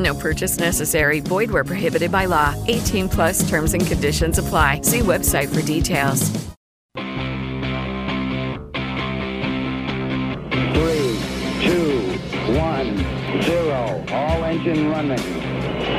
No purchase necessary. Void where prohibited by law. 18 plus terms and conditions apply. See website for details. Three, two, one, zero. All engine running.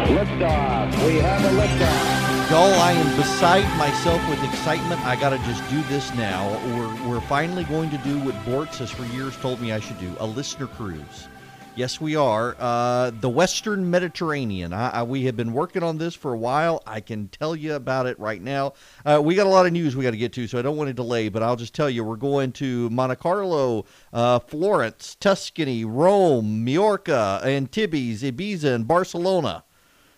Liftoff. We have a liftoff. Gull, I am beside myself with excitement. I got to just do this now. We're, we're finally going to do what Bortz has for years told me I should do a listener cruise. Yes, we are. Uh, the Western Mediterranean. I, I, we have been working on this for a while. I can tell you about it right now. Uh, we got a lot of news we got to get to, so I don't want to delay, but I'll just tell you we're going to Monte Carlo, uh, Florence, Tuscany, Rome, Majorca, Antibes, Ibiza, and Barcelona.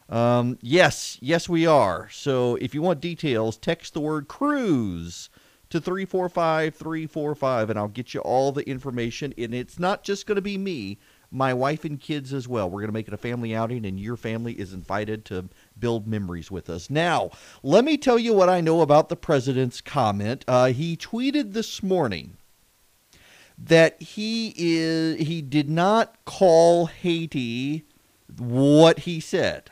Um, yes, yes, we are. So if you want details, text the word cruise to 345 345, and I'll get you all the information. And it's not just going to be me my wife and kids as well. We're going to make it a family outing, and your family is invited to build memories with us. Now, let me tell you what I know about the president's comment. Uh, he tweeted this morning that he is he did not call Haiti what he said.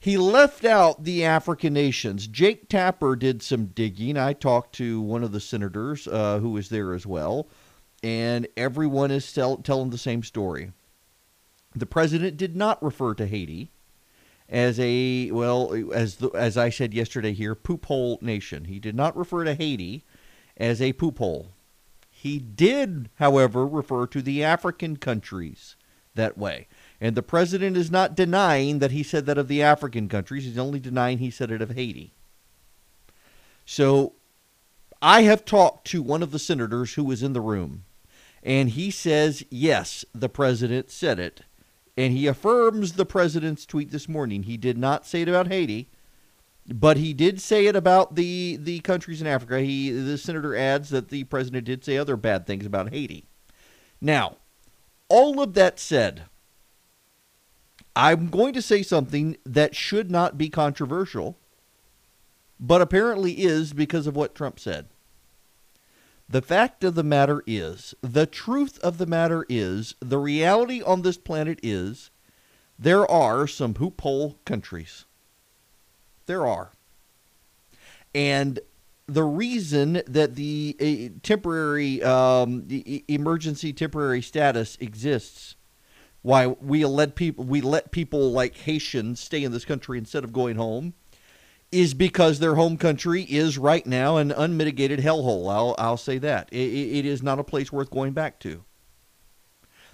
He left out the African nations. Jake Tapper did some digging. I talked to one of the senators uh, who was there as well and everyone is tell, telling the same story. The president did not refer to Haiti as a well as the, as I said yesterday here poop hole nation. He did not refer to Haiti as a poop hole. He did, however, refer to the African countries that way. And the president is not denying that he said that of the African countries. He's only denying he said it of Haiti. So I have talked to one of the senators who was in the room and he says, yes, the president said it. And he affirms the president's tweet this morning. He did not say it about Haiti, but he did say it about the, the countries in Africa. He the senator adds that the president did say other bad things about Haiti. Now, all of that said, I'm going to say something that should not be controversial, but apparently is because of what Trump said. The fact of the matter is, the truth of the matter is, the reality on this planet is, there are some hoophole countries. There are. And the reason that the uh, temporary um, emergency temporary status exists, why we let people we let people like Haitians stay in this country instead of going home, is because their home country is right now an unmitigated hellhole. I'll, I'll say that. It, it is not a place worth going back to.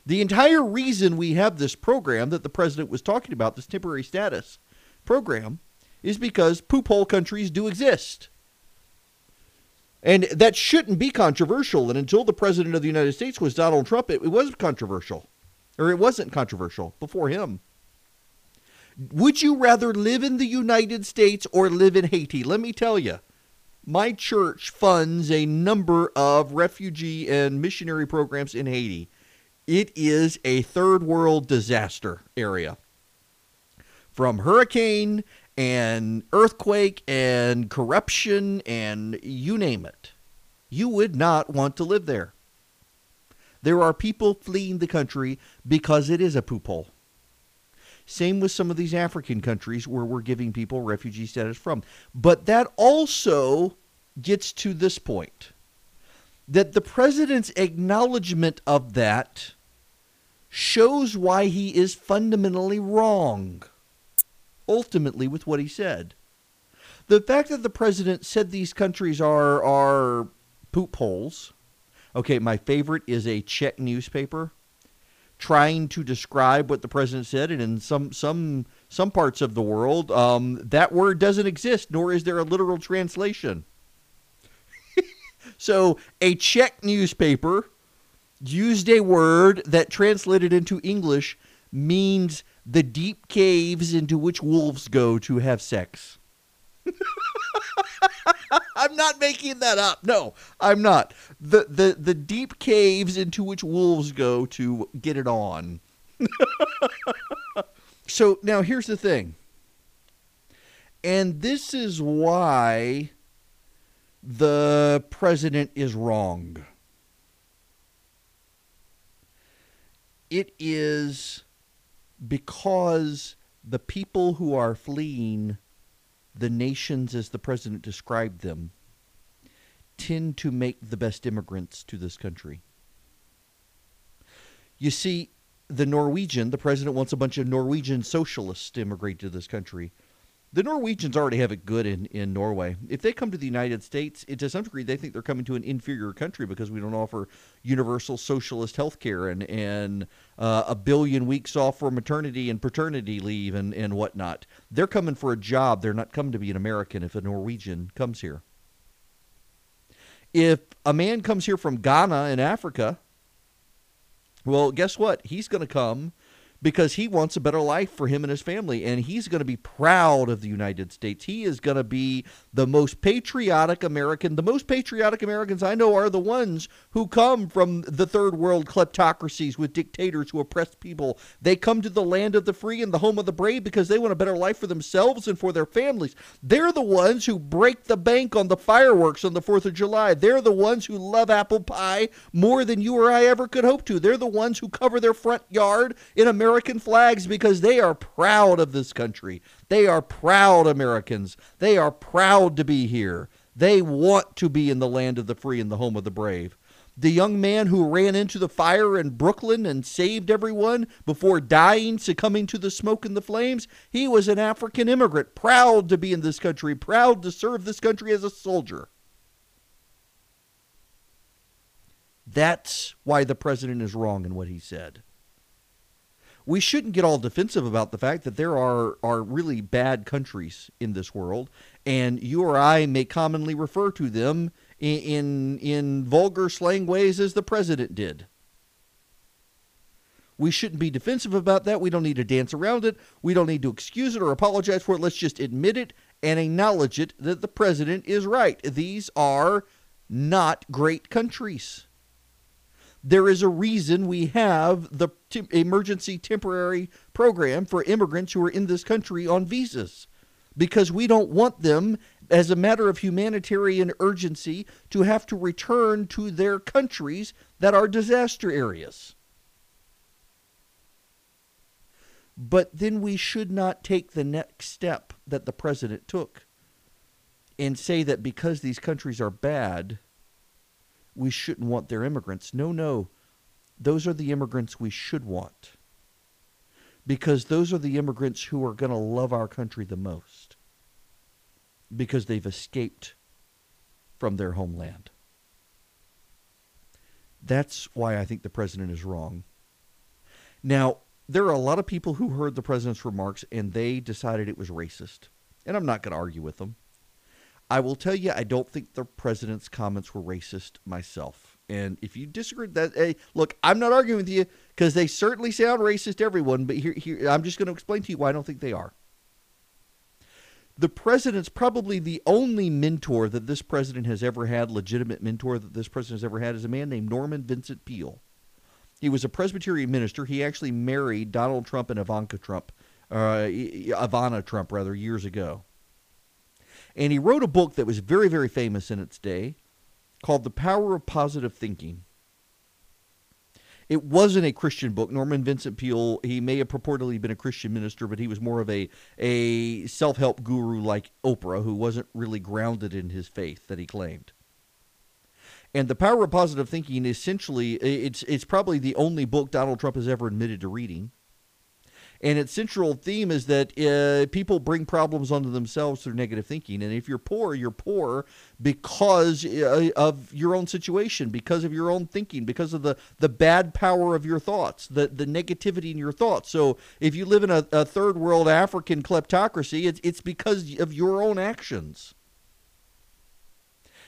The entire reason we have this program that the president was talking about, this temporary status program, is because poop hole countries do exist. And that shouldn't be controversial. And until the president of the United States was Donald Trump, it, it was controversial. Or it wasn't controversial before him. Would you rather live in the United States or live in Haiti? Let me tell you, my church funds a number of refugee and missionary programs in Haiti. It is a third world disaster area. From hurricane and earthquake and corruption and you name it. You would not want to live there. There are people fleeing the country because it is a poop hole. Same with some of these African countries where we're giving people refugee status from. But that also gets to this point that the president's acknowledgement of that shows why he is fundamentally wrong, ultimately, with what he said. the fact that the president said these countries are are poop holes. Okay, my favorite is a Czech newspaper trying to describe what the president said, and in some some some parts of the world, um, that word doesn't exist, nor is there a literal translation. so, a Czech newspaper used a word that translated into English means the deep caves into which wolves go to have sex. I'm not making that up. No, I'm not. The the the deep caves into which wolves go to get it on. so now here's the thing. And this is why the president is wrong. It is because the people who are fleeing the nations as the president described them tend to make the best immigrants to this country. You see, the Norwegian, the president wants a bunch of Norwegian socialists to immigrate to this country. The Norwegians already have it good in, in Norway. If they come to the United States, it, to some degree, they think they're coming to an inferior country because we don't offer universal socialist health care and, and uh, a billion weeks off for maternity and paternity leave and, and whatnot. They're coming for a job. They're not coming to be an American if a Norwegian comes here. If a man comes here from Ghana in Africa, well, guess what? He's going to come because he wants a better life for him and his family. And he's going to be proud of the United States. He is going to be the most patriotic American. The most patriotic Americans I know are the ones who come from the third world kleptocracies with dictators who oppress people. They come to the land of the free and the home of the brave because they want a better life for themselves and for their families. They're the ones who break the bank on the fireworks on the 4th of July. They're the ones who love apple pie more than you or I ever could hope to. They're the ones who cover their front yard in America American flags because they are proud of this country. They are proud Americans. They are proud to be here. They want to be in the land of the free and the home of the brave. The young man who ran into the fire in Brooklyn and saved everyone before dying, succumbing to the smoke and the flames, he was an African immigrant, proud to be in this country, proud to serve this country as a soldier. That's why the president is wrong in what he said we shouldn't get all defensive about the fact that there are are really bad countries in this world, and you or I may commonly refer to them in in, in vulgar slang ways as the president did. We shouldn't be defensive about that. We don't need to dance around it. We don't need to excuse it or apologize for it. Let's just admit it and acknowledge it that the president is right. These are not great countries. There is a reason we have the emergency temporary program for immigrants who are in this country on visas because we don't want them, as a matter of humanitarian urgency, to have to return to their countries that are disaster areas. But then we should not take the next step that the president took and say that because these countries are bad, we shouldn't want their immigrants. No, no. Those are the immigrants we should want. Because those are the immigrants who are going to love our country the most. Because they've escaped from their homeland. That's why I think the president is wrong. Now, there are a lot of people who heard the president's remarks and they decided it was racist. And I'm not going to argue with them. I will tell you, I don't think the president's comments were racist myself. And if you disagree, that hey, look, I'm not arguing with you because they certainly sound racist to everyone. But here, here, I'm just going to explain to you why I don't think they are. The president's probably the only mentor that this president has ever had, legitimate mentor that this president has ever had, is a man named Norman Vincent Peale. He was a Presbyterian minister. He actually married Donald Trump and Ivanka Trump, uh, Ivana Trump, rather, years ago. And he wrote a book that was very, very famous in its day called The Power of Positive Thinking. It wasn't a Christian book. Norman Vincent Peale, he may have purportedly been a Christian minister, but he was more of a, a self help guru like Oprah who wasn't really grounded in his faith that he claimed. And the power of positive thinking essentially it's it's probably the only book Donald Trump has ever admitted to reading. And its central theme is that uh, people bring problems onto themselves through negative thinking. And if you're poor, you're poor because uh, of your own situation, because of your own thinking, because of the, the bad power of your thoughts, the, the negativity in your thoughts. So if you live in a, a third world African kleptocracy, it's, it's because of your own actions.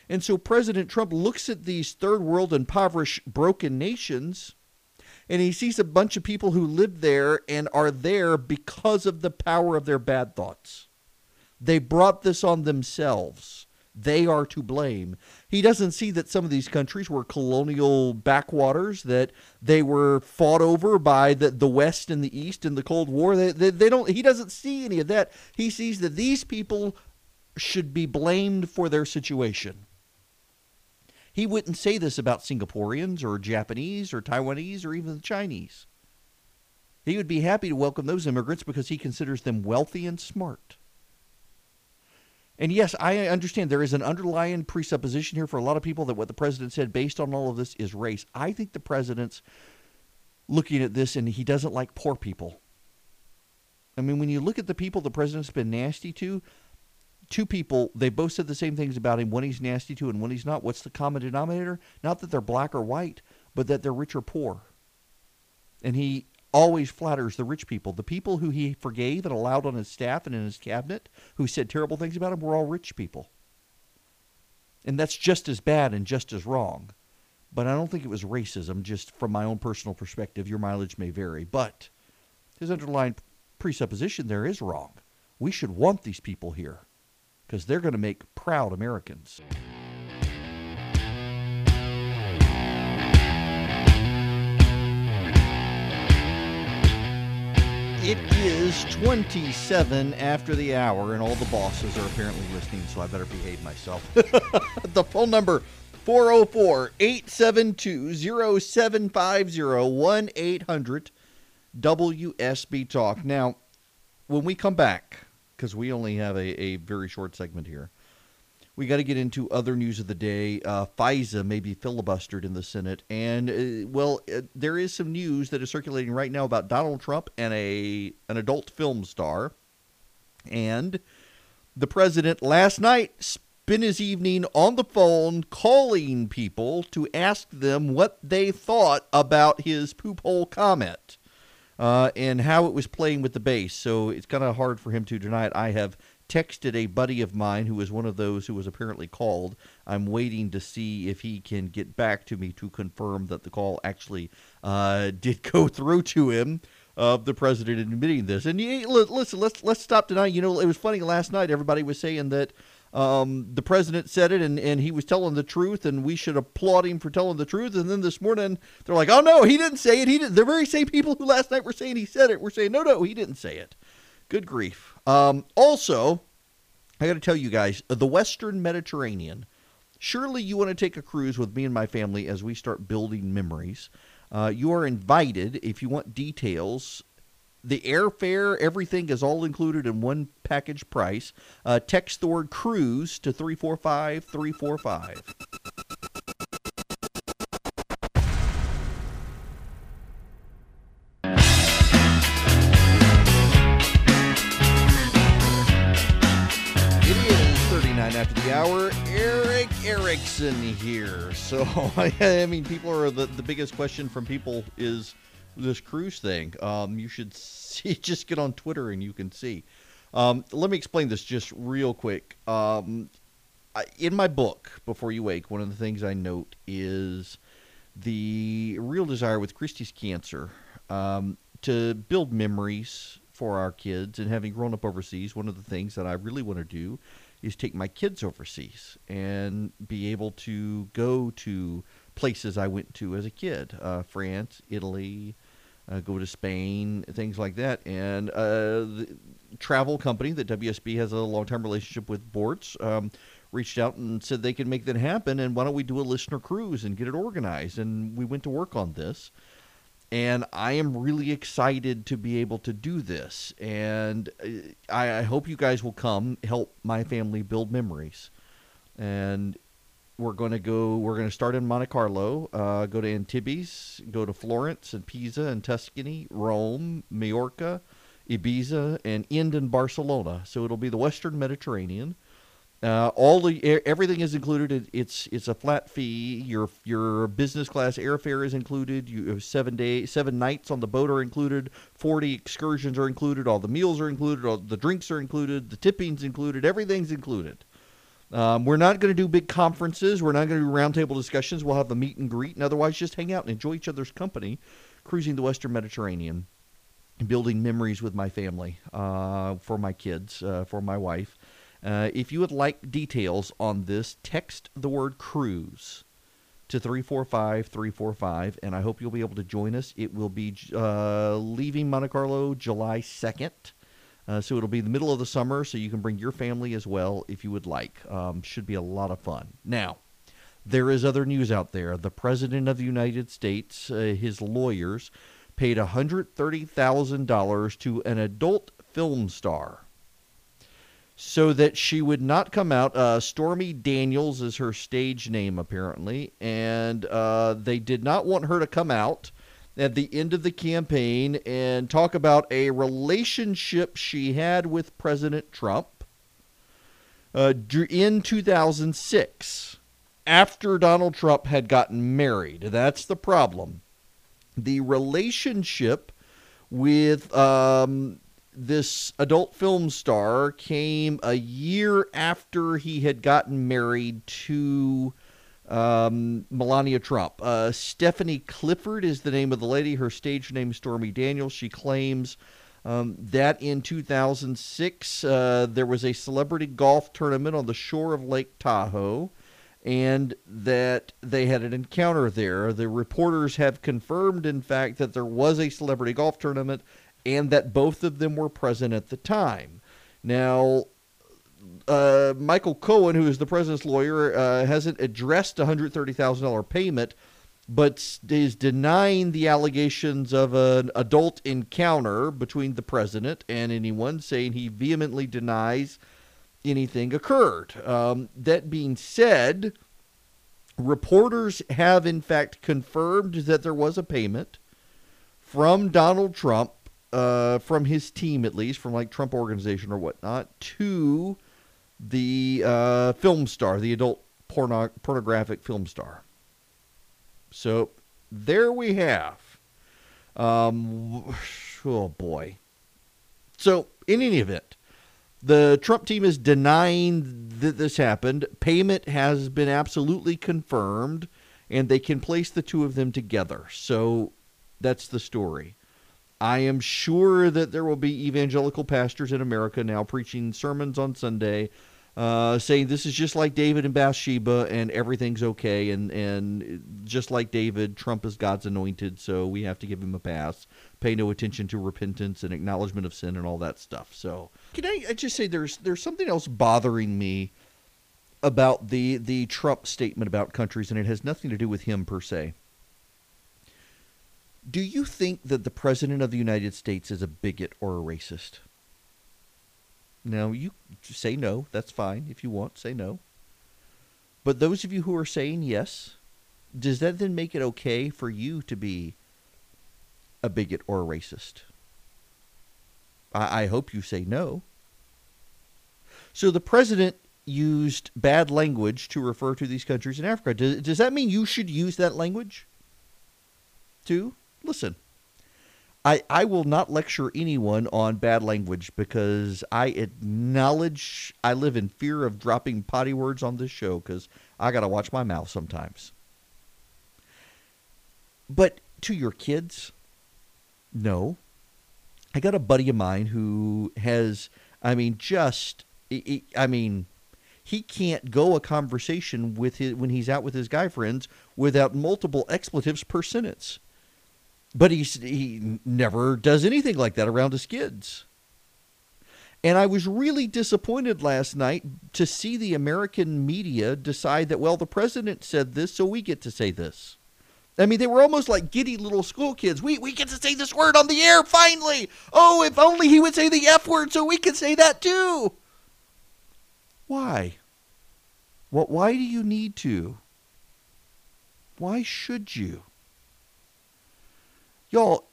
And so President Trump looks at these third world impoverished, broken nations and he sees a bunch of people who live there and are there because of the power of their bad thoughts. They brought this on themselves. They are to blame. He doesn't see that some of these countries were colonial backwaters, that they were fought over by the, the West and the East in the Cold War. They, they, they don't. He doesn't see any of that. He sees that these people should be blamed for their situation. He wouldn't say this about Singaporeans or Japanese or Taiwanese or even the Chinese. He would be happy to welcome those immigrants because he considers them wealthy and smart. And yes, I understand there is an underlying presupposition here for a lot of people that what the president said based on all of this is race. I think the president's looking at this and he doesn't like poor people. I mean, when you look at the people the president's been nasty to, two people, they both said the same things about him. One he's nasty to and one he's not. What's the common denominator? Not that they're black or white, but that they're rich or poor. And he always flatters the rich people. The people who he forgave and allowed on his staff and in his cabinet, who said terrible things about him, were all rich people. And that's just as bad and just as wrong. But I don't think it was racism, just from my own personal perspective. Your mileage may vary. But his underlying presupposition there is wrong. We should want these people here because they're going to make proud Americans. It is 27 after the hour, and all the bosses are apparently listening, so I better behave myself. the phone number 404 872 0750 1 800 WSB Talk. Now, when we come back, because we only have a, a very short segment here. We got to get into other news of the day. Uh, FISA may be filibustered in the Senate, and uh, well, uh, there is some news that is circulating right now about Donald Trump and a an adult film star, and the president last night spent his evening on the phone calling people to ask them what they thought about his poop hole comment uh, and how it was playing with the base. So it's kind of hard for him to deny it. I have texted a buddy of mine who was one of those who was apparently called. I'm waiting to see if he can get back to me to confirm that the call actually uh, did go through to him of the president admitting this. And listen, let's let's stop tonight. You know, it was funny last night. Everybody was saying that um, the president said it and, and he was telling the truth and we should applaud him for telling the truth. And then this morning they're like, oh no, he didn't say it. He did The very same people who last night were saying he said it were saying, no, no, he didn't say it. Good grief. Um, also, I got to tell you guys, the Western Mediterranean. Surely you want to take a cruise with me and my family as we start building memories. Uh, you are invited if you want details the airfare, everything is all included in one package price. Uh, text the word cruise to 345 345. It is 39 after the hour. Erick Erickson here. So, I mean, people are the, the biggest question from people is this cruise thing. Um, you should see, just get on Twitter and you can see. Um, let me explain this just real quick. Um, I, in my book, Before You Wake, one of the things I note is the real desire with Christy's cancer um, to build memories for our kids. And having grown up overseas, one of the things that I really want to do is take my kids overseas and be able to go to places I went to as a kid uh, France, Italy, uh, go to Spain, things like that. And uh, the travel company that WSB has a long-term relationship with, Bortz, um, reached out and said they can make that happen. And why don't we do a listener cruise and get it organized? And we went to work on this. And I am really excited to be able to do this. And uh, I, I hope you guys will come help my family build memories. And we're going to go. We're going to start in Monte Carlo, uh, go to Antibes, go to Florence and Pisa and Tuscany, Rome, Majorca, Ibiza, and end in Barcelona. So it'll be the Western Mediterranean. Uh, all the everything is included. It, it's it's a flat fee. Your your business class airfare is included. You have seven days, seven nights on the boat are included. Forty excursions are included. All the meals are included. All the drinks are included. The tipping's included. Everything's included. Um, we're not going to do big conferences. We're not going to do roundtable discussions. We'll have a meet and greet, and otherwise just hang out and enjoy each other's company, cruising the Western Mediterranean, building memories with my family, uh, for my kids, uh, for my wife. Uh, if you would like details on this, text the word cruise to 345 345, and I hope you'll be able to join us. It will be uh, leaving Monte Carlo July 2nd. Uh, so it'll be the middle of the summer, so you can bring your family as well if you would like. Um, should be a lot of fun. Now, there is other news out there. The President of the United States, uh, his lawyers, paid $130,000 to an adult film star so that she would not come out. Uh, Stormy Daniels is her stage name, apparently, and uh, they did not want her to come out at the end of the campaign and talk about a relationship she had with President Trump uh, in 2006 after Donald Trump had gotten married. That's the problem. The relationship with um, this adult film star came a year after he had gotten married to um, Melania Trump. Uh, Stephanie Clifford is the name of the lady. Her stage name is Stormy Daniels. She claims um, that in 2006 uh, there was a celebrity golf tournament on the shore of Lake Tahoe. And that they had an encounter there. The reporters have confirmed, in fact, that there was a celebrity golf tournament and that both of them were present at the time. Now, uh, Michael Cohen, who is the president's lawyer, uh, hasn't addressed a $130,000 payment, but is denying the allegations of an adult encounter between the president and anyone, saying he vehemently denies anything occurred. Um, that being said, reporters have in fact confirmed that there was a payment from Donald Trump uh, from his team at least, from like Trump Organization or whatnot, to the uh, film star, the adult porno- pornographic film star. So there we have. Um, oh boy. So in any event, the Trump team is denying that this happened. Payment has been absolutely confirmed, and they can place the two of them together. So that's the story. I am sure that there will be evangelical pastors in America now preaching sermons on Sunday, uh, saying this is just like David and Bathsheba, and everything's okay, and and just like David, Trump is God's anointed, so we have to give him a pass. Pay no attention to repentance and acknowledgement of sin and all that stuff. So, can I, I just say there's there's something else bothering me about the the Trump statement about countries, and it has nothing to do with him per se. Do you think that the President of the United States is a bigot or a racist? Now, you say no. That's fine. If you want, say no. But those of you who are saying yes, does that then make it okay for you to be a bigot or a racist? I, I hope you say no. So the president used bad language to refer to these countries in Africa. Does, does that mean you should use that language too? Listen, I, I will not lecture anyone on bad language because I acknowledge I live in fear of dropping potty words on this show because I got to watch my mouth sometimes. But to your kids, no. I got a buddy of mine who has, I mean, just, I mean, he can't go a conversation with his when he's out with his guy friends without multiple expletives per sentence but he's, he never does anything like that around his kids. And I was really disappointed last night to see the American media decide that, well, the president said this, so we get to say this. I mean, they were almost like giddy little school kids. We, we get to say this word on the air finally. Oh, if only he would say the F word so we could say that too. Why? What, why do you need to? Why should you? Y'all,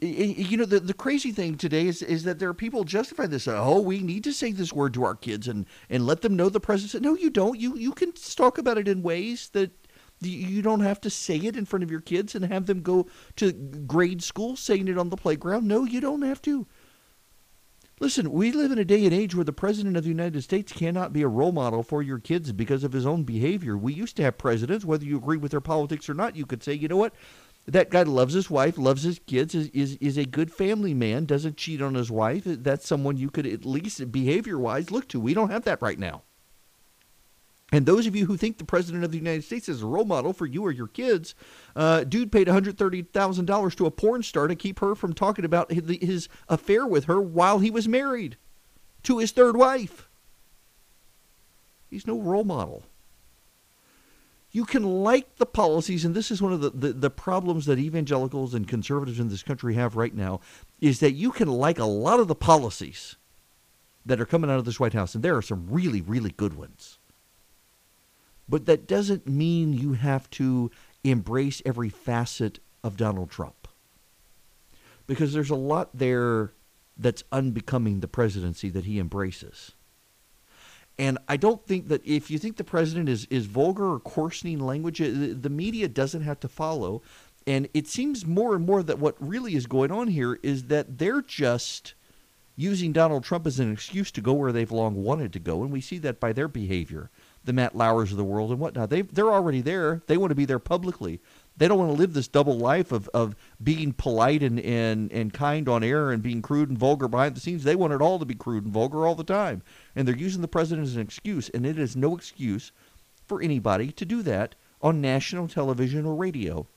you know the, the crazy thing today is is that there are people justify this uh, oh we need to say this word to our kids and and let them know the presence no you don't. You you can talk about it in ways that you don't have to say it in front of your kids and have them go to grade school saying it on the playground. No you don't have to. Listen we live in a day and age where the president of the united states cannot be a role model for your kids because of his own behavior. We used to have presidents whether you agree with their politics or not you could say you know what that guy loves his wife, loves his kids, is, is, is a good family man, doesn't cheat on his wife. That's someone you could at least behavior wise look to. We don't have that right now. And those of you who think the President of the United States is a role model for you or your kids, uh, dude paid $130,000 to a porn star to keep her from talking about his, his affair with her while he was married to his third wife. He's no role model you can like the policies, and this is one of the, the, the, problems that evangelicals and conservatives in this country have right now, is that you can like a lot of the policies that are coming out of this White House, and there are some really, really good ones. But that doesn't mean you have to embrace every facet of Donald Trump. Because there's a lot there that's unbecoming the presidency that he embraces. And I don't think that if you think the president is, is vulgar or coarsening language, uh, the media doesn't have to follow. And it seems more and more that what really is going on here is that they're just using Donald Trump as an excuse to go where they've long wanted to go. And we see that by their behavior, the Matt Lauers of the world and whatnot. They, they're already there. They want to be there publicly. They don't want to live this double life of, of being polite and, and, and kind on air and being crude and vulgar behind the scenes. They want it all to be crude and vulgar all the time. And they're using the president as an excuse, and it is no excuse for anybody to do that on national television or radio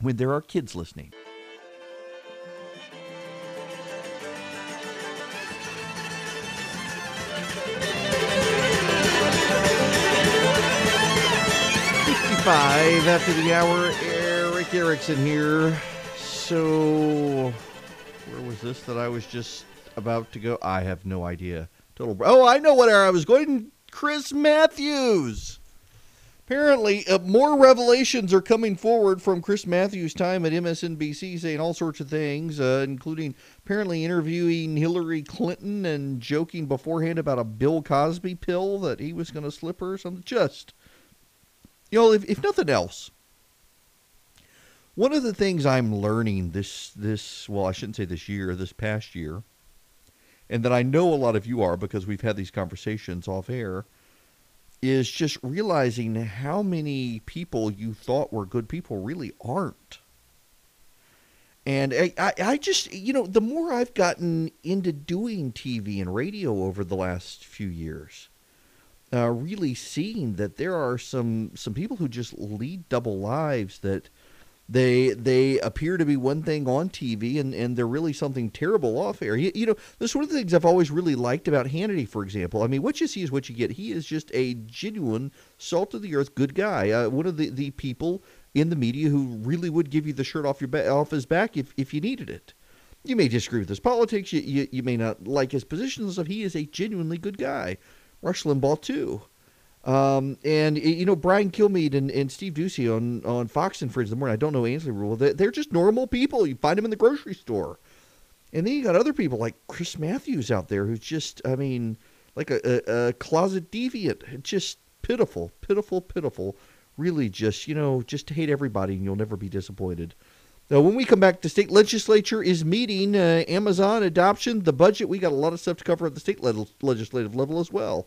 when there are kids listening. Fifty-five after the hour. Erick Erickson here. So, where was this that I was just about to go? I have no idea. Total. Oh, I know what I was going. Chris Matthews. Apparently, uh, more revelations are coming forward from Chris Matthews' time at MSNBC, saying all sorts of things, uh, including apparently interviewing Hillary Clinton and joking beforehand about a Bill Cosby pill that he was going to slip her or something. Just, you know, if, if nothing else, one of the things I'm learning this this well, I shouldn't say this year, this past year, and that I know a lot of you are because we've had these conversations off air, is just realizing how many people you thought were good people really aren't. And I, I, I just, you know, the more I've gotten into doing TV and radio over the last few years, uh, really seeing that there are some some people who just lead double lives that they they appear to be one thing on TV and, and they're really something terrible off air. You, you know, that's one of the things I've always really liked about Hannity, for example. I mean, what you see is what you get. He is just a genuine, salt of the earth, good guy. Uh, one of the, the people in the media who really would give you the shirt off your ba- off his back if, if you needed it. You may disagree with his politics. You, you, you may not like his positions stuff. He is a genuinely good guy. Rush Limbaugh, too. Um, and you know Brian Kilmeade and, and Steve Doocy on, on Fox and Friends in the morning. I don't know Ainsley Rule. They're, they're just normal people. You find them in the grocery store, and then you got other people like Chris Matthews out there who's just, I mean, like a, a, a closet deviant. Just pitiful, pitiful, pitiful. Really, just you know, just hate everybody, and you'll never be disappointed. Now, when we come back, the state legislature is meeting uh, Amazon adoption, the budget. We got a lot of stuff to cover at the state le- legislative level as well.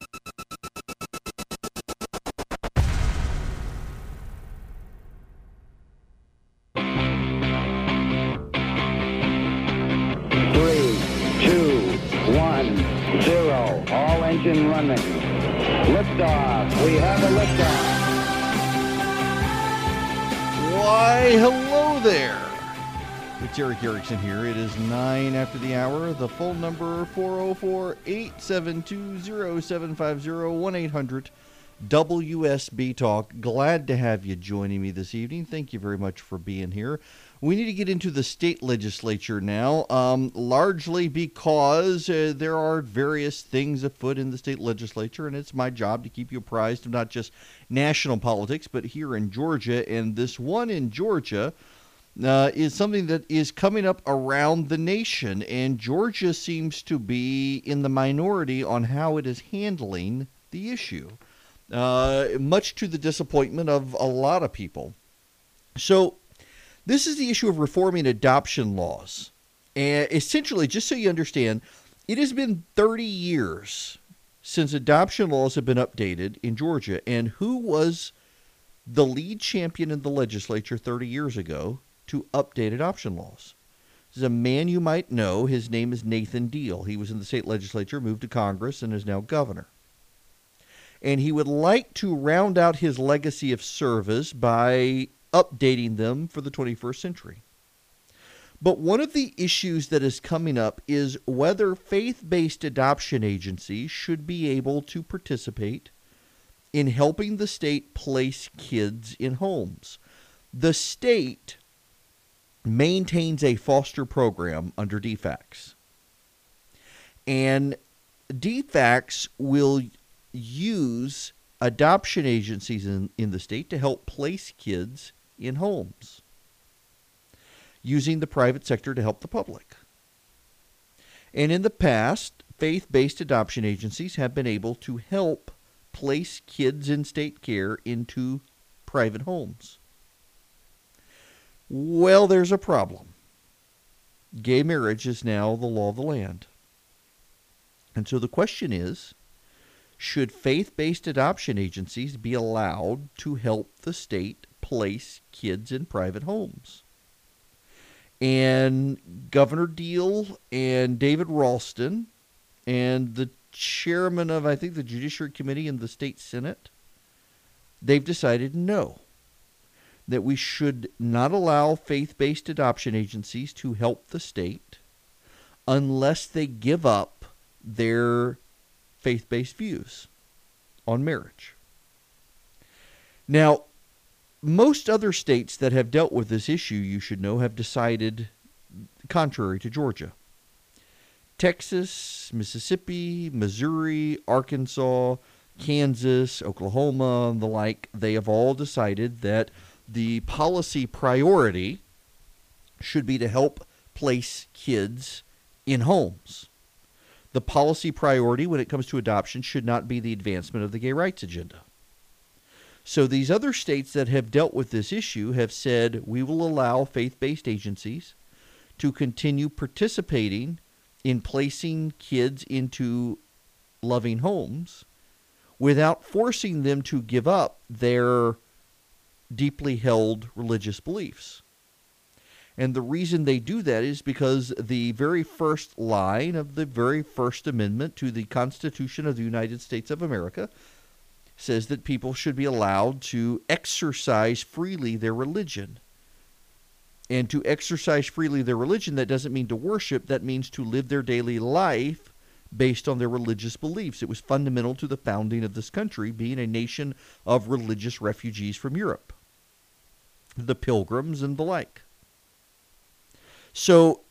It's Erick Erickson here. It is 9 after the hour. The phone number 404 872 0750 1 800 WSB Talk. Glad to have you joining me this evening. Thank you very much for being here. We need to get into the state legislature now, um, largely because uh, there are various things afoot in the state legislature, and it's my job to keep you apprised of not just national politics, but here in Georgia. And this one in Georgia uh, is something that is coming up around the nation, and Georgia seems to be in the minority on how it is handling the issue, uh, much to the disappointment of a lot of people. So, this is the issue of reforming adoption laws. And essentially, just so you understand, it has been 30 years since adoption laws have been updated in Georgia. And who was the lead champion in the legislature 30 years ago to updated adoption laws? This is a man you might know. His name is Nathan Deal. He was in the state legislature, moved to Congress, and is now governor. And he would like to round out his legacy of service by updating them for the 21st century. But one of the issues that is coming up is whether faith based adoption agencies should be able to participate in helping the state place kids in homes. The state maintains a foster program under DFACS. And DFACS will use adoption agencies in, in the state to help place kids in homes using the private sector to help the public. And in the past, faith based adoption agencies have been able to help place kids in state care into private homes. Well, there's a problem. Gay marriage is now the law of the land. And so the question is should faith based adoption agencies be allowed to help the state place kids in private homes? And Governor Deal and David Ralston and the chairman of, I think, the Judiciary Committee in the state Senate, they've decided no, that we should not allow faith based adoption agencies to help the state unless they give up their faith based views on marriage. Now, most other states that have dealt with this issue, you should know, have decided contrary to Georgia. Texas, Mississippi, Missouri, Arkansas, Kansas, Oklahoma, and the like, they have all decided that the policy priority should be to help place kids in homes. The policy priority when it comes to adoption should not be the advancement of the gay rights agenda. So these other states that have dealt with this issue have said we will allow faith based agencies to continue participating in placing kids into loving homes without forcing them to give up their deeply held religious beliefs. And the reason they do that is because the very first line of the very first amendment to the Constitution of the United States of America says that people should be allowed to exercise freely their religion. And to exercise freely their religion, that doesn't mean to worship, that means to live their daily life based on their religious beliefs. It was fundamental to the founding of this country, being a nation of religious refugees from Europe, the pilgrims and the like. So,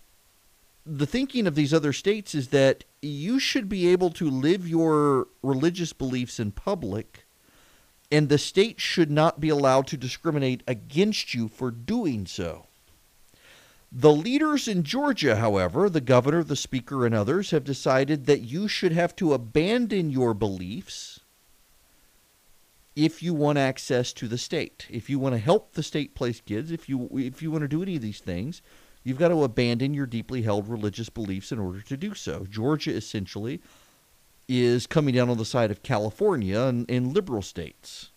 the thinking of these other states is that you should be able to live your religious beliefs in public, and the state should not be allowed to discriminate against you for doing so. The leaders in Georgia, however, the governor, the speaker, and others, have decided that you should have to abandon your beliefs if you want access to the state. If you want to help the state place kids, if you if you want to do any of these things, You've got to abandon your deeply held religious beliefs in order to do so. Georgia essentially is coming down on the side of California and, liberal states.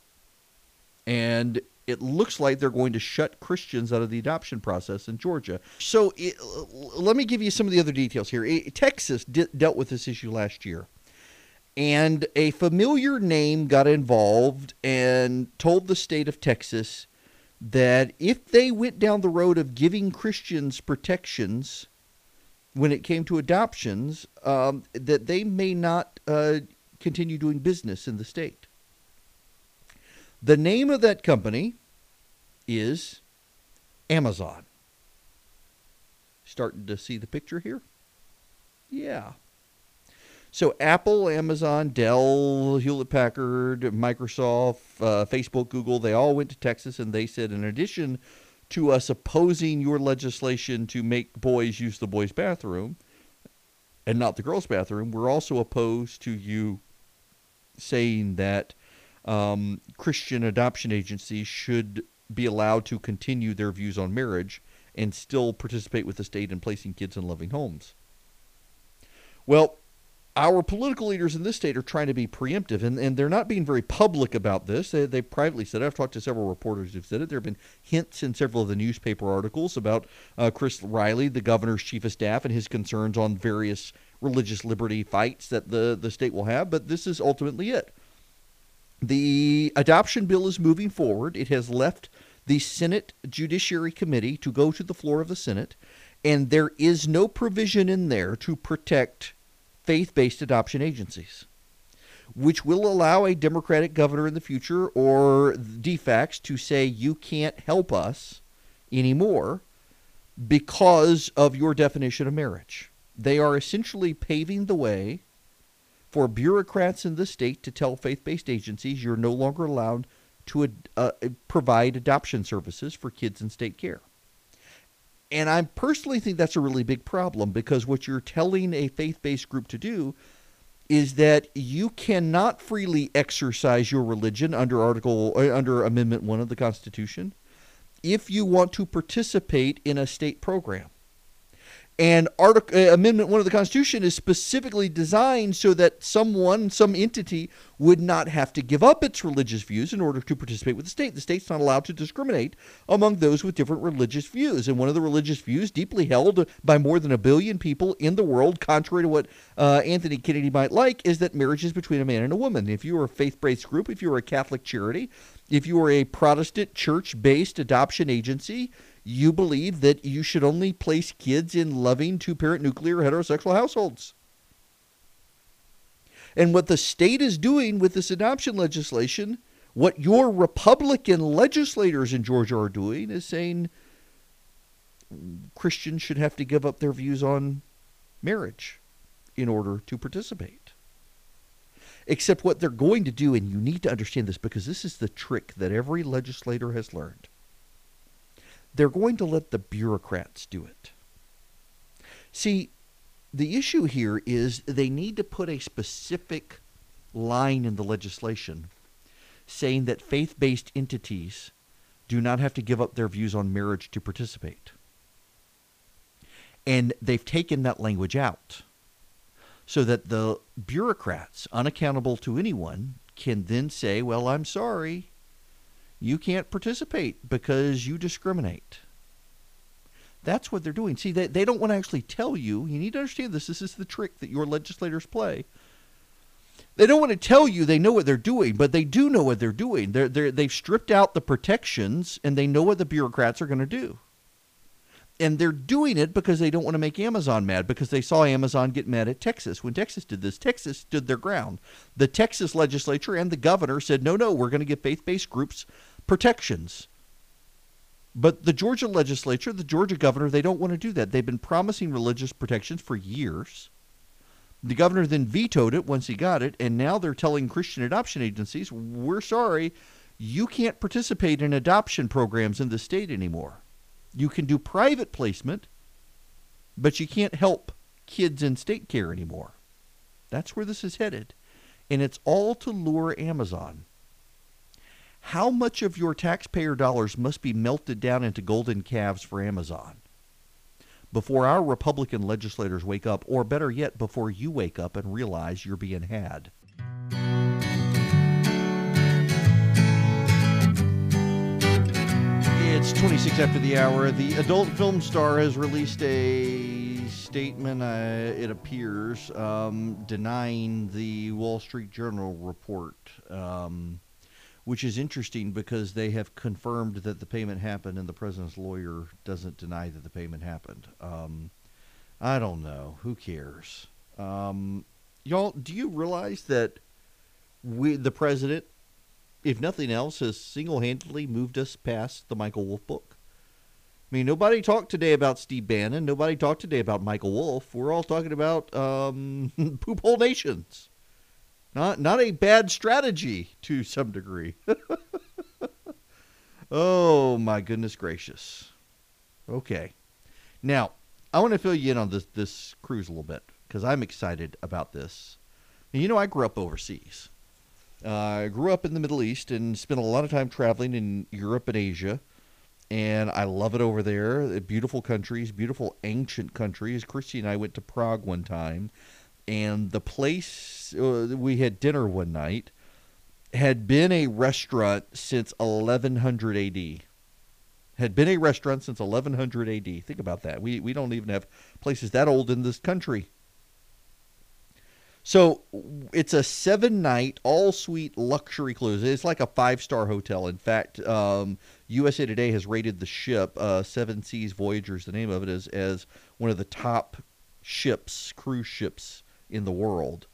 And it looks like they're going to shut Christians out of the adoption process in Georgia. So it, let me give you some of the other details here. It, Texas di- dealt with this issue last year. And a familiar name got involved and told the state of Texas that if they went down the road of giving Christians protections when it came to adoptions, um, that they may not uh, continue doing business in the state. The name of that company is Amazon. Starting to see the picture here? Yeah. So Apple, Amazon, Dell, Hewlett Packard, Microsoft, uh, Facebook, Google, they all went to Texas and they said in addition to us opposing your legislation to make boys use the boys' bathroom and not the girls' bathroom. We're also opposed to you saying that um, Christian adoption agencies should be allowed to continue their views on marriage and still participate with the state in placing kids in loving homes. Well, our political leaders in this state are trying to be preemptive, and, and they're not being very public about this. They, they privately said, I've talked to several reporters who've said it. There have been hints in several of the newspaper articles about uh, Chris Riley, the governor's chief of staff, and his concerns on various religious liberty fights that the, the state will have, but this is ultimately it. The adoption bill is moving forward. It has left the Senate Judiciary Committee to go to the floor of the Senate, and there is no provision in there to protect faith based adoption agencies, which will allow a Democratic governor in the future or DFACS to say, you can't help us anymore because of your definition of marriage. They are essentially paving the way for bureaucrats in the state to tell faith based agencies you're no longer allowed to uh, provide adoption services for kids in state care. And I personally think that's a really big problem because what you're telling a faith based group to do is that you cannot freely exercise your religion under article uh, under amendment 1 of the constitution if you want to participate in a state program and Article uh, Amendment One of the Constitution is specifically designed so that someone, some entity, would not have to give up its religious views in order to participate with the state. The state's not allowed to discriminate among those with different religious views. And one of the religious views, deeply held by more than a billion people in the world, contrary to what uh, Anthony Kennedy might like, is that marriage is between a man and a woman. If you are a faith-based group, if you are a Catholic charity, if you are a Protestant church-based adoption agency you believe that you should only place kids in loving two parent nuclear heterosexual households. And what the state is doing with this adoption legislation, what your Republican legislators in Georgia are doing, is saying Christians should have to give up their views on marriage in order to participate. Except what they're going to do, and you need to understand this because this is the trick that every legislator has learned they're going to let the bureaucrats do it. See, the issue here is they need to put a specific line in the legislation saying that faith based entities do not have to give up their views on marriage to participate. And they've taken that language out so that the bureaucrats, unaccountable to anyone, can then say, Well, I'm sorry, you can't participate because you discriminate. That's what they're doing. See, they, they don't want to actually tell you. You need to understand this. This is the trick that your legislators play. They don't want to tell you they know what they're doing, but they do know what they're doing. They're, they're, they've stripped out the protections and they know what the bureaucrats are going to do. And they're doing it because they don't want to make Amazon mad because they saw Amazon get mad at Texas. When Texas did this, Texas stood their ground. The Texas legislature and the governor said, no, no, we're going to get faith based groups protections. But the Georgia legislature, the Georgia governor, they don't want to do that. They've been promising religious protections for years. The governor then vetoed it once he got it, and now they're telling Christian adoption agencies, we're sorry, you can't participate in adoption programs in the state anymore. You can do private placement, but you can't help kids in state care anymore. That's where this is headed. And it's all to lure Amazon how much of your taxpayer dollars must be melted down into golden calves for Amazon before our Republican legislators wake up, or better yet, before you wake up and realize you're being had? It's 26 after the hour. The adult film star has released a statement, uh, it appears, um, denying the Wall Street Journal report. Um, which is interesting because they have confirmed that the payment happened, and the president's lawyer doesn't deny that the payment happened. Um, I don't know. Who cares? Um, y'all, do you realize that we, the president, if nothing else, has single-handedly moved us past the Michael Wolff book? I mean, nobody talked today about Steve Bannon. Nobody talked today about Michael Wolff. We're all talking about um, poop hole nations. Not not a bad strategy to some degree. Oh my goodness gracious. Okay. Now, I want to fill you in on this this cruise a little bit because I'm excited about this. You know, I grew up overseas. Uh, I grew up in the Middle East and spent a lot of time traveling in Europe and Asia. And I love it over there. Beautiful countries, beautiful ancient countries. Christy and I went to Prague one time, and the place uh, we had dinner one night had been a restaurant since 1100 AD. Had been a restaurant since 1100 AD. Think about that. We we don't even have places that old in this country. So it's a seven night all suite luxury cruise. It's like a five star hotel. In fact, um, USA Today has rated the ship uh, Seven Seas Voyagers, the name of it is, as one of the top ships, cruise ships in the world.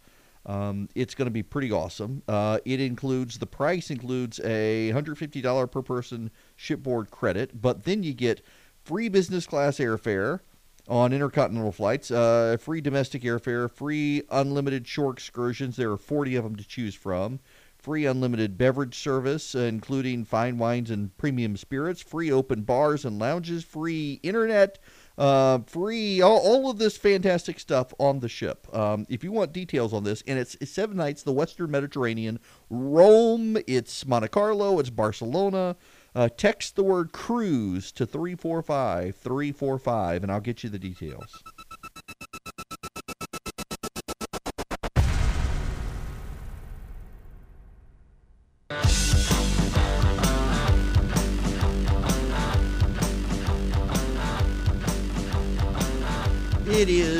Um, it's going to be pretty awesome. Uh, it includes the price includes a $150 per person shipboard credit, but then you get free business class airfare on intercontinental flights, uh, free domestic airfare, free unlimited shore excursions. There are 40 of them to choose from. Free unlimited beverage service, including fine wines and premium spirits, free open bars and lounges, free internet, uh, free, all, all of this fantastic stuff on the ship. Um, if you want details on this, and it's, it's seven nights, the Western Mediterranean, Rome, it's Monte Carlo, it's Barcelona. Uh, text the word cruise to 345 345, and I'll get you the details.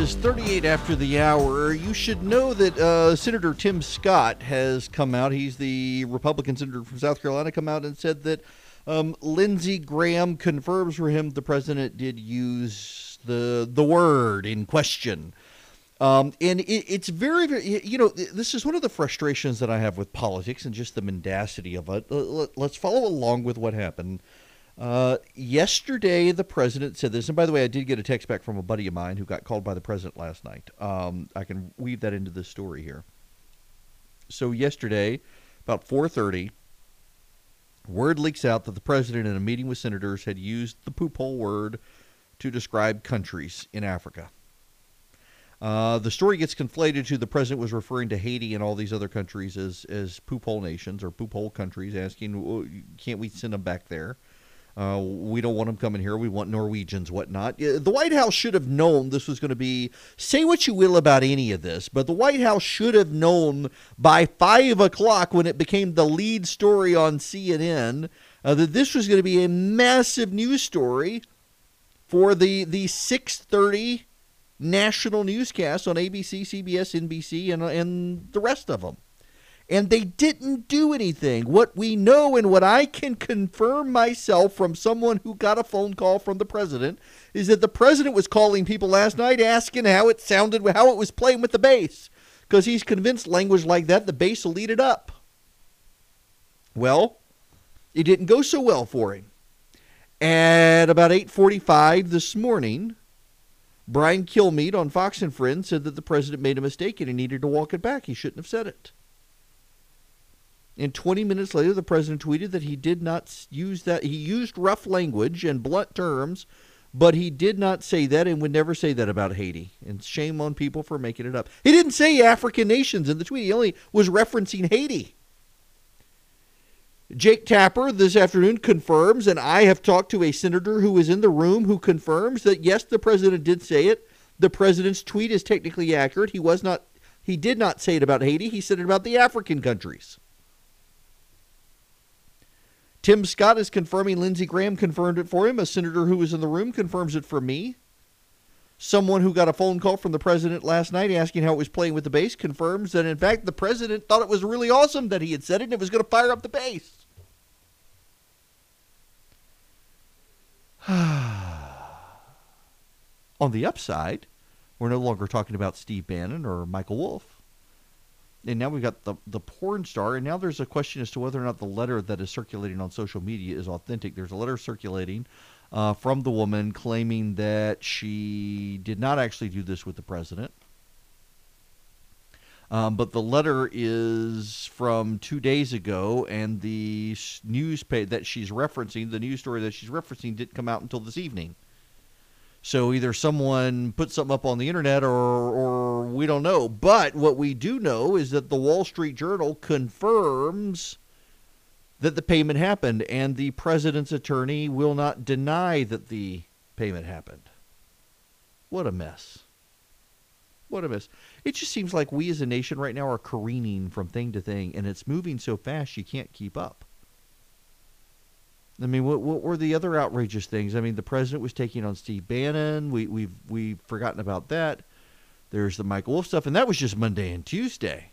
Is 38 after the hour. You should know that uh, Senator Tim Scott has come out. He's the Republican senator from South Carolina, come out and said that um, Lindsey Graham confirms for him the president did use the the word in question. Um, and it, it's very, very, you know, this is one of the frustrations that I have with politics and just the mendacity of it. Let, us follow along with what happened. Uh, yesterday, the president said this, and by the way, I did get a text back from a buddy of mine who got called by the president last night. Um, I can weave that into this story here. So yesterday, about 4:30, word leaks out that the president, in a meeting with senators, had used the poop hole word to describe countries in Africa. Uh, the story gets conflated to the president was referring to Haiti and all these other countries as as poop hole nations or poop hole countries, asking, "Can't we send them back there?" Uh, we don't want them coming here. We want Norwegians, whatnot. The White House should have known this was going to be. Say what you will about any of this, but the White House should have known by five o'clock when it became the lead story on CNN uh, that this was going to be a massive news story for the the six thirty national newscast on ABC, CBS, NBC, and and the rest of them and they didn't do anything. What we know and what I can confirm myself from someone who got a phone call from the president is that the president was calling people last night asking how it sounded, how it was playing with the base, because he's convinced language like that, the base will eat it up. Well, it didn't go so well for him. At about 8:45 this morning, Brian Kilmeade on Fox and Friends said that the president made a mistake and he needed to walk it back. He shouldn't have said it. And 20 minutes later, the president tweeted that he did not use that. He used rough language and blunt terms, but he did not say that and would never say that about Haiti. And shame on people for making it up. He didn't say African nations in the tweet, he only was referencing Haiti. Jake Tapper this afternoon confirms, and I have talked to a senator who was in the room who confirms that yes, the president did say it. The president's tweet is technically accurate. He was not he did not say it about Haiti. He said it about the African countries. Tim Scott is confirming Lindsey Graham confirmed it for him. A senator who was in the room confirms it for me. Someone who got a phone call from the president last night asking how it was playing with the base confirms that, in fact, the president thought it was really awesome that he had said it and it was going to fire up the base. On the upside, we're no longer talking about Steve Bannon or Michael Wolff and now we've got the the porn star, and now there's a question as to whether or not the letter that is circulating on social media is authentic. There's a letter circulating uh, from the woman claiming that she did not actually do this with the president. Um, but the letter is from two days ago, and the s- news that she's referencing, the news story that she's referencing, didn't come out until this evening. So either someone put something up on the internet, or or we don't know. But what we do know is that the Wall Street Journal confirms that the payment happened, and the president's attorney will not deny that the payment happened. What a mess. What a mess. It just seems like we as a nation right now are careening from thing to thing, and it's moving so fast you can't keep up. I mean, what, what were the other outrageous things? I mean, the president was taking on Steve Bannon. We, we've we've forgotten about that. There's the Michael Wolff stuff, and that was just Monday and Tuesday.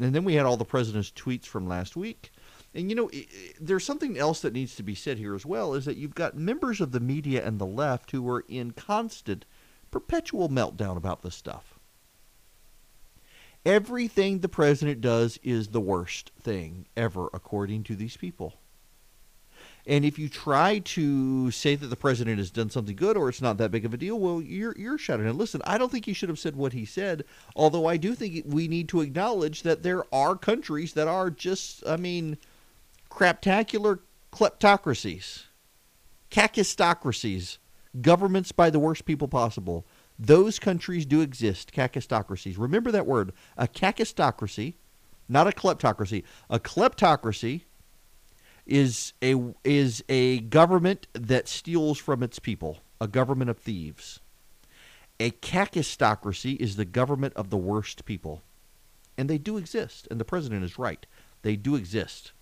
And then we had all the president's tweets from last week. And you know, there's something else that needs to be said here as well is that you've got members of the media and the left who are in constant, perpetual meltdown about this stuff. Everything the president does is the worst thing ever, according to these people. And if you try to say that the president has done something good or it's not that big of a deal, well, you're you're shouting. And listen, I don't think he should have said what he said. Although I do think we need to acknowledge that there are countries that are just, I mean, craptacular kleptocracies, kakistocracies, governments by the worst people possible. Those countries do exist, kakistocracies. Remember that word, a kakistocracy, not a kleptocracy. A kleptocracy is a is a government that steals from its people, a government of thieves. A kakistocracy is the government of the worst people. And they do exist, and the president is right. They do exist.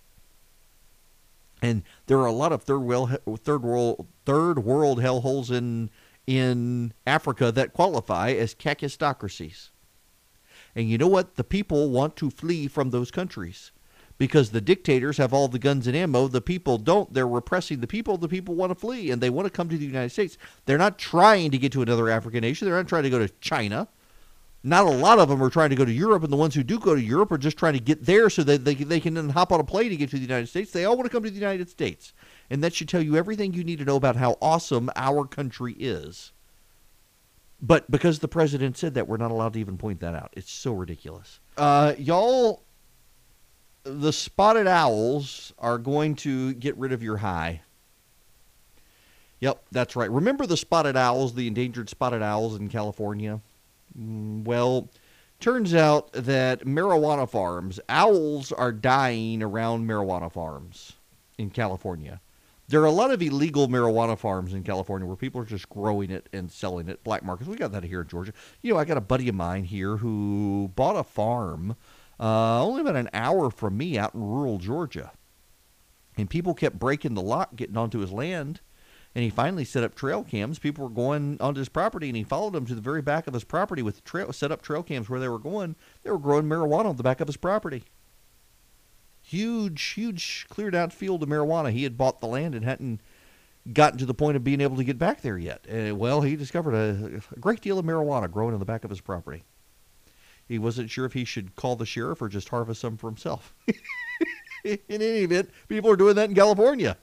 And there are a lot of third world third world third world hellholes in in Africa that qualify as kakistocracies. And you know what? The people want to flee from those countries because the dictators have all the guns and ammo. The people don't. They're repressing the people. The people want to flee and they want to come to the United States. They're not trying to get to another African nation. They're not trying to go to China. Not a lot of them are trying to go to Europe, and the ones who do go to Europe are just trying to get there so that they, they can then hop on a plane to get to the United States. They all want to come to the United States. And that should tell you everything you need to know about how awesome our country is. But because the president said that, we're not allowed to even point that out. It's so ridiculous. Uh, y'all, the spotted owls are going to get rid of your high. Yep, that's right. Remember the spotted owls, the endangered spotted owls in California? Mm, Well, turns out that marijuana farms, owls are dying around marijuana farms in California. There are a lot of illegal marijuana farms in California where people are just growing it and selling it, black markets. We got that here in Georgia. You know, I got a buddy of mine here who bought a farm uh, only about an hour from me out in rural Georgia. And people kept breaking the lock, getting onto his land. And he finally set up trail cams. People were going onto his property, and he followed them to the very back of his property with trail, set up trail cams where they were going. They were growing marijuana on the back of his property. Huge, huge cleared out field of marijuana. He had bought the land and hadn't gotten to the point of being able to get back there yet. Uh, well, he discovered a, a great deal of marijuana growing on the back of his property. He wasn't sure if he should call the sheriff or just harvest some for himself. in any event, people are doing that in California.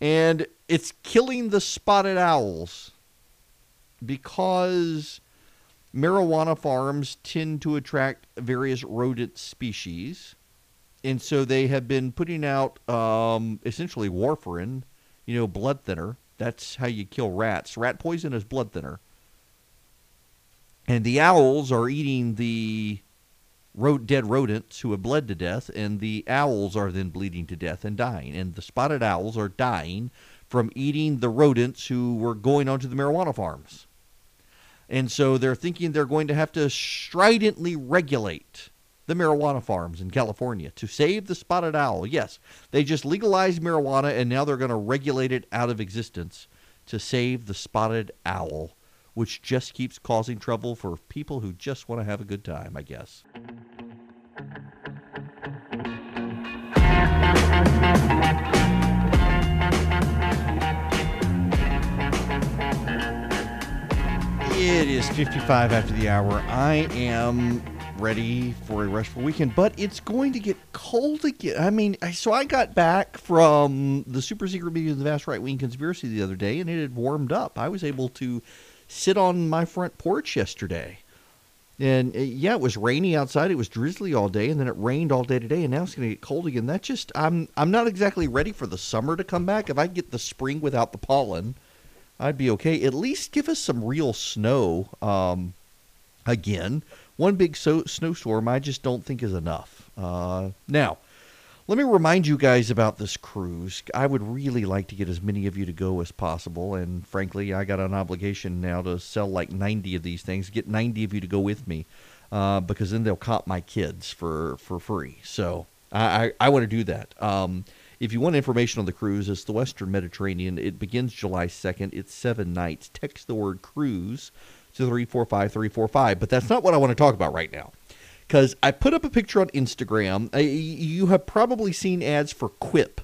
And it's killing the spotted owls because marijuana farms tend to attract various rodent species. And so they have been putting out um, essentially warfarin you know blood thinner. That's how you kill rats. Rat poison is blood thinner and the owls are eating the dead rodents who have bled to death, and the owls are then bleeding to death and dying. And the spotted owls are dying from eating the rodents who were going onto the marijuana farms. And so they're thinking they're going to have to stridently regulate the marijuana farms in California to save the spotted owl. Yes, they just legalized marijuana and now they're going to regulate it out of existence to save the spotted owl, which just keeps causing trouble for people who just want to have a good time, I guess. It is 55 after the hour. I am ready for a restful weekend, but it's going to get cold again. I mean, so I got back from the super secret meeting of the vast right wing conspiracy the other day, and it had warmed up. I was able to sit on my front porch yesterday. And uh, yeah, it was rainy outside. It was drizzly all day, and then it rained all day today, and now it's going to get cold again. That just I'm I'm not exactly ready for the summer to come back. If I get the spring without the pollen, I'd be okay. At least give us some real snow um, again. One big so- snowstorm, I just don't think is enough. Uh, now, let me remind you guys about this cruise. I would really like to get as many of you to go as possible, and frankly, I got an obligation now to sell like 90 of these things, get 90 of you to go with me, uh, because then they'll cop my kids for, for free. So I, I, I want to do that. Um, if you want information on the cruise, it's the Western Mediterranean. It begins July 2nd. It's seven nights. Text the word cruise to 345 345. But that's not what I want to talk about right now because I put up a picture on Instagram. You have probably seen ads for Quip,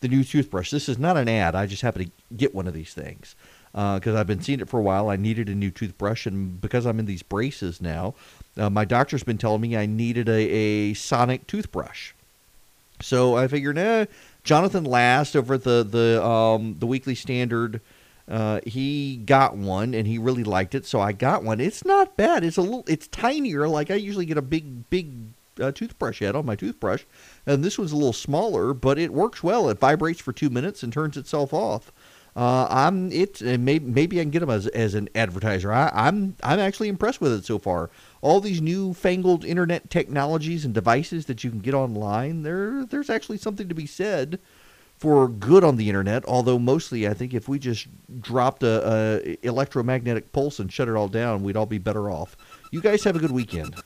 the new toothbrush. This is not an ad. I just happened to get one of these things because uh, I've been seeing it for a while. I needed a new toothbrush, and because I'm in these braces now, uh, my doctor's been telling me I needed a, a sonic toothbrush. So I figured, eh, Jonathan Last over at the the um, the Weekly Standard uh, he got one and he really liked it, so I got one. It's not bad. It's a little, it's tinier. Like I usually get a big, big uh, toothbrush head on my toothbrush, and this one's a little smaller, but it works well. It vibrates for two minutes and turns itself off. Uh, I'm it. Maybe maybe I can get them as, as an advertiser. I, I'm I'm actually impressed with it so far. All these newfangled internet technologies and devices that you can get online. There there's actually something to be said for good on the internet. Although mostly, I think if we just dropped a, a electromagnetic pulse and shut it all down, we'd all be better off. You guys have a good weekend.